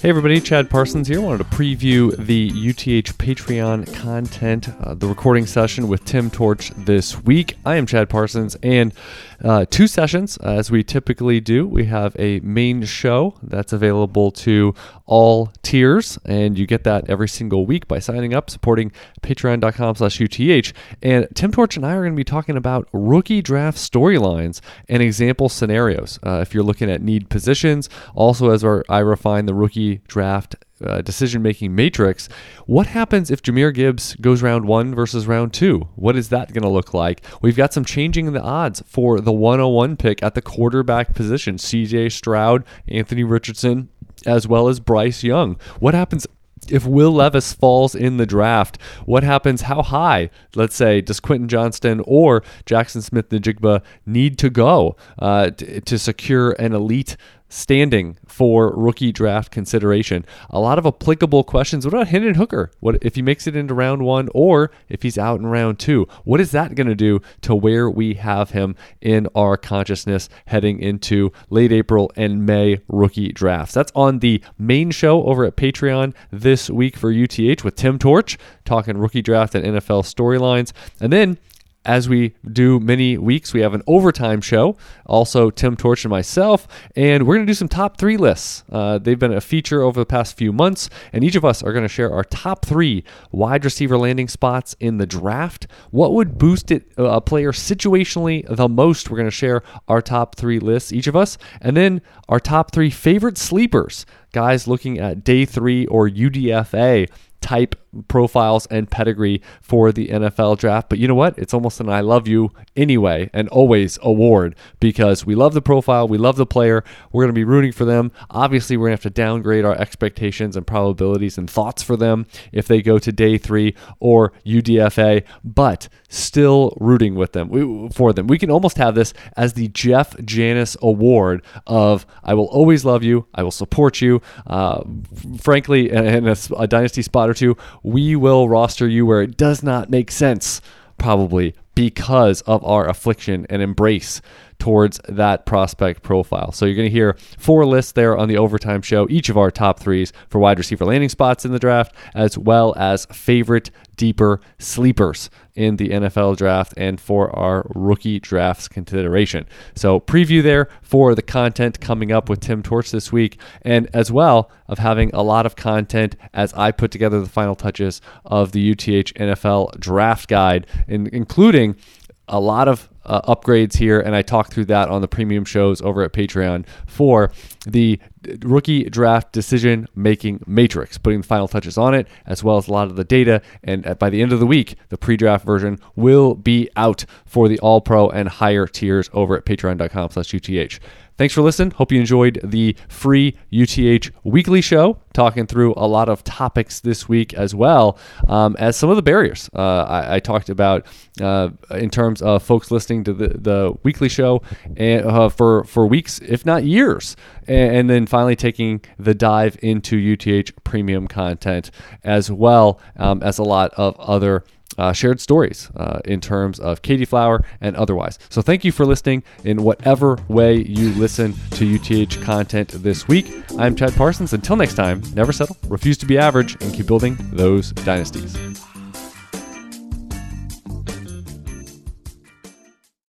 Hey everybody, Chad Parsons here. Wanted to preview the UTH Patreon content, uh, the recording session with Tim Torch this week. I am Chad Parsons, and uh, two sessions, as we typically do. We have a main show that's available to all tiers, and you get that every single week by signing up, supporting patreon.com slash UTH. And Tim Torch and I are going to be talking about rookie draft storylines and example scenarios. Uh, if you're looking at need positions, also as our, I refine the rookie draft uh, decision making matrix. What happens if Jahmyr Gibbs goes round one versus round two? What is that going to look like? We've got some changing in the odds for the 101 pick at the quarterback position CJ Stroud, Anthony Richardson, as well as Bryce Young. What happens if Will Levis falls in the draft, what happens? How high, let's say, does Quentin Johnston or Jackson Smith-Njigba need to go uh, to, to secure an elite standing for rookie draft consideration. A lot of applicable questions. What about Hendon Hooker? What if he makes it into round one or if he's out in round two? What is that going to do to where we have him in our consciousness heading into late April and May rookie drafts? That's on the main show over at Patreon this week for UTH with Tim Torch talking rookie draft and NFL storylines. And then as we do many weeks, we have an overtime show. Also, Tim Torch and myself, and we're going to do some top three lists. Uh, they've been a feature over the past few months, and each of us are going to share our top three wide receiver landing spots in the draft. What would boost it uh, a player situationally the most? We're going to share our top three lists, each of us, and then our top three favorite sleepers. Guys looking at day three or UDFA type profiles and pedigree for the NFL draft. But you know what? It's almost an I love you anyway and always award because we love the profile, we love the player, we're going to be rooting for them. Obviously, we're going to have to downgrade our expectations and probabilities and thoughts for them if they go to day three or UDFA, but still rooting with them for them. We can almost have this as the Jeff Janis Award of I will always love you, I will support you. Uh, frankly, in a, a dynasty spot or two, we will roster you where it does not make sense, probably because of our affliction and embrace towards that prospect profile. So you're going to hear four lists there on the overtime show, each of our top threes for wide receiver landing spots in the draft, as well as favorite deeper sleepers in the NFL draft and for our rookie drafts consideration. So, preview there for the content coming up with Tim Torch this week, and as well of having a lot of content as I put together the final touches of the UTH NFL draft guide, including a lot of uh, upgrades here, and I talk through that on the premium shows over at Patreon for the rookie draft decision making matrix, putting the final touches on it, as well as a lot of the data. And by the end of the week, the pre draft version will be out for the all pro and higher tiers over at patreon.com slash UTH. Thanks for listening. Hope you enjoyed the free UTH weekly show, talking through a lot of topics this week as well um, as some of the barriers uh, I, I, talked about uh, in terms of folks listening to the, the weekly show and, uh, for for weeks, if not years, and, and then finally taking the dive into UTH premium content as well um, as a lot of other uh, shared stories uh, in terms of Katie Flower and otherwise. So thank you for listening in whatever way you listen to UTH content this week. I'm Chad Parsons. Until next time, never settle, refuse to be average, and keep building those dynasties.